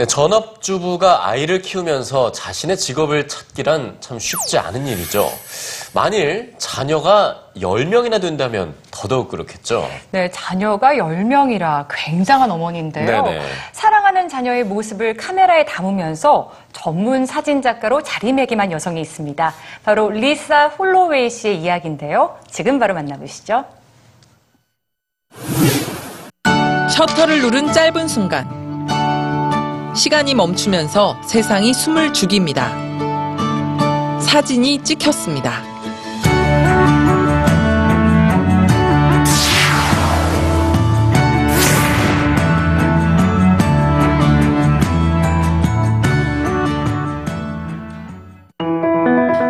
네, 전업주부가 아이를 키우면서 자신의 직업을 찾기란 참 쉽지 않은 일이죠. 만일 자녀가 10명이나 된다면 더더욱 그렇겠죠. 네, 자녀가 10명이라 굉장한 어머니인데요. 네네. 사 랑하는 자녀의 모습을 카메라에 담으면서 전문 사진 작가로 자리매김한 여성이 있습니다. 바로 리사 홀로웨이 씨의 이야기인데요. 지금 바로 만나보시죠. 셔터를 누른 짧은 순간 시간이 멈추면서 세상이 숨을 죽입니다. 사진이 찍혔습니다.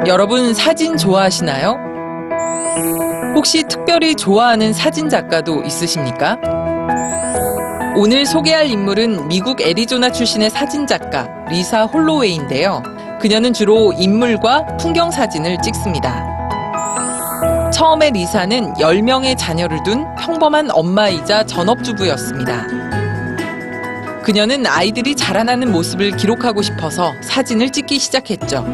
여러분 사진 좋아하시나요? 혹시 특별히 좋아하는 사진 작가도 있으십니까? 오늘 소개할 인물은 미국 애리조나 출신의 사진 작가 리사 홀로웨이인데요. 그녀는 주로 인물과 풍경 사진을 찍습니다. 처음에 리사는 10명의 자녀를 둔 평범한 엄마이자 전업주부였습니다. 그녀는 아이들이 자라나는 모습을 기록하고 싶어서 사진을 찍기 시작했죠.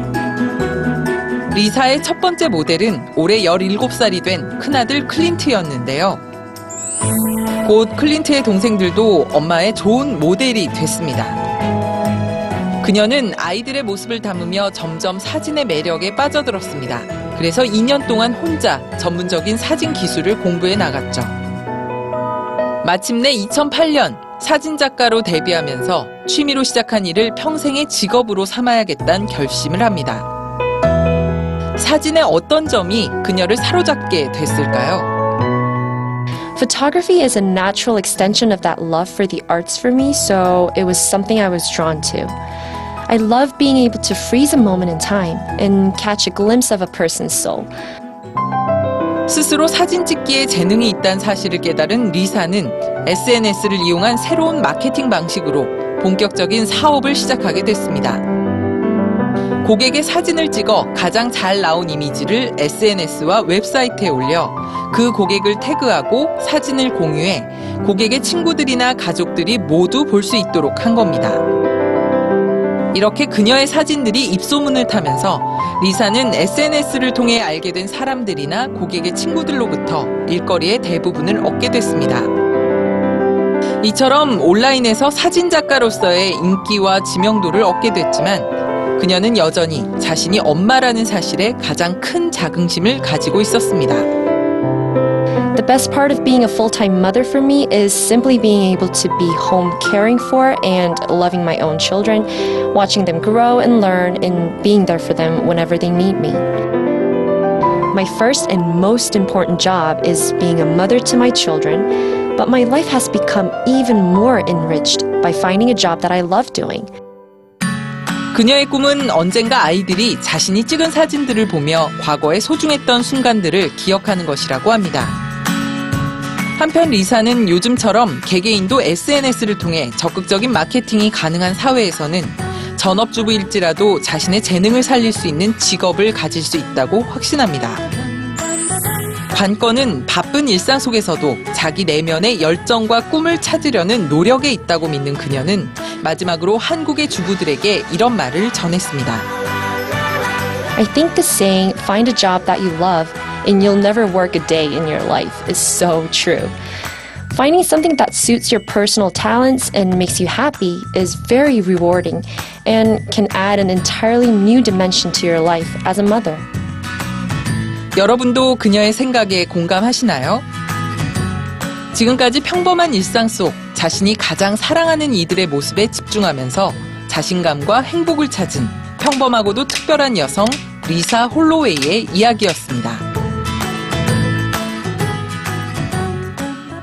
리사의 첫 번째 모델은 올해 17살이 된 큰아들 클린트였는데요. 곧 클린트의 동생들도 엄마의 좋은 모델이 됐습니다. 그녀는 아이들의 모습을 담으며 점점 사진의 매력에 빠져들었습니다. 그래서 2년 동안 혼자 전문적인 사진 기술을 공부해 나갔죠. 마침내 2008년 사진작가로 데뷔하면서 취미로 시작한 일을 평생의 직업으로 삼아야겠다는 결심을 합니다. 사진의 어떤 점이 그녀를 사로잡게 됐을까요? Photography is a natural extension of that love for the arts for me, so it was something I was drawn to. I love being able to freeze a moment in time and catch a glimpse of a person's soul. 스스로 사진 찍기에 재능이 있다는 사실을 깨달은 리사는 SNS를 이용한 새로운 마케팅 방식으로 본격적인 사업을 시작하게 됐습니다. 고객의 사진을 찍어 가장 잘 나온 이미지를 SNS와 웹사이트에 올려 그 고객을 태그하고 사진을 공유해 고객의 친구들이나 가족들이 모두 볼 수 있도록 한 겁니다. 이렇게 그녀의 사진들이 입소문을 타면서 리사는 SNS를 통해 알게 된 사람들이나 고객의 친구들로부터 일거리의 대부분을 얻게 됐습니다. 이처럼 온라인에서 사진작가로서의 인기와 지명도를 얻게 됐지만 그녀는 여전히 자신이 엄마라는 사실에 가장 큰 자긍심을 가지고 있었습니다. The best part of being a full time mother for me is simply being able to be home caring for and loving my own children, watching them grow and learn, and being there for them whenever they need me. My first and most important job is being a mother to my children, but my life has become even more enriched by finding a job that I love doing. 그녀의 꿈은 언젠가 아이들이 자신이 찍은 사진들을 보며 과거에 소중했던 순간들을 기억하는 것이라고 합니다. 한편 리사는 요즘처럼 개개인도 SNS를 통해 적극적인 마케팅이 가능한 사회에서는 전업주부일지라도 자신의 재능을 살릴 수 있는 직업을 가질 수 있다고 확신합니다. 관건은 바쁜 일상 속에서도 자기 내면의 열정과 꿈을 찾으려는 노력에 있다고 믿는 그녀는 마지막으로 한국의 주부들에게 이런 말을 전했습니다. I think the saying, find a job that you love and you'll never work a day in your life, is so true. Finding something that suits your personal talents and makes you happy is very rewarding and can add an entirely new dimension to your life as a mother. 여러분도 그녀의 생각에 공감하시나요? 지금까지 평범한 일상 속 자신이 가장 사랑하는 이들의 모습에 집중하면서 자신감과 행복을 찾은 평범하고도 특별한 여성 리사 홀로웨이의 이야기였습니다.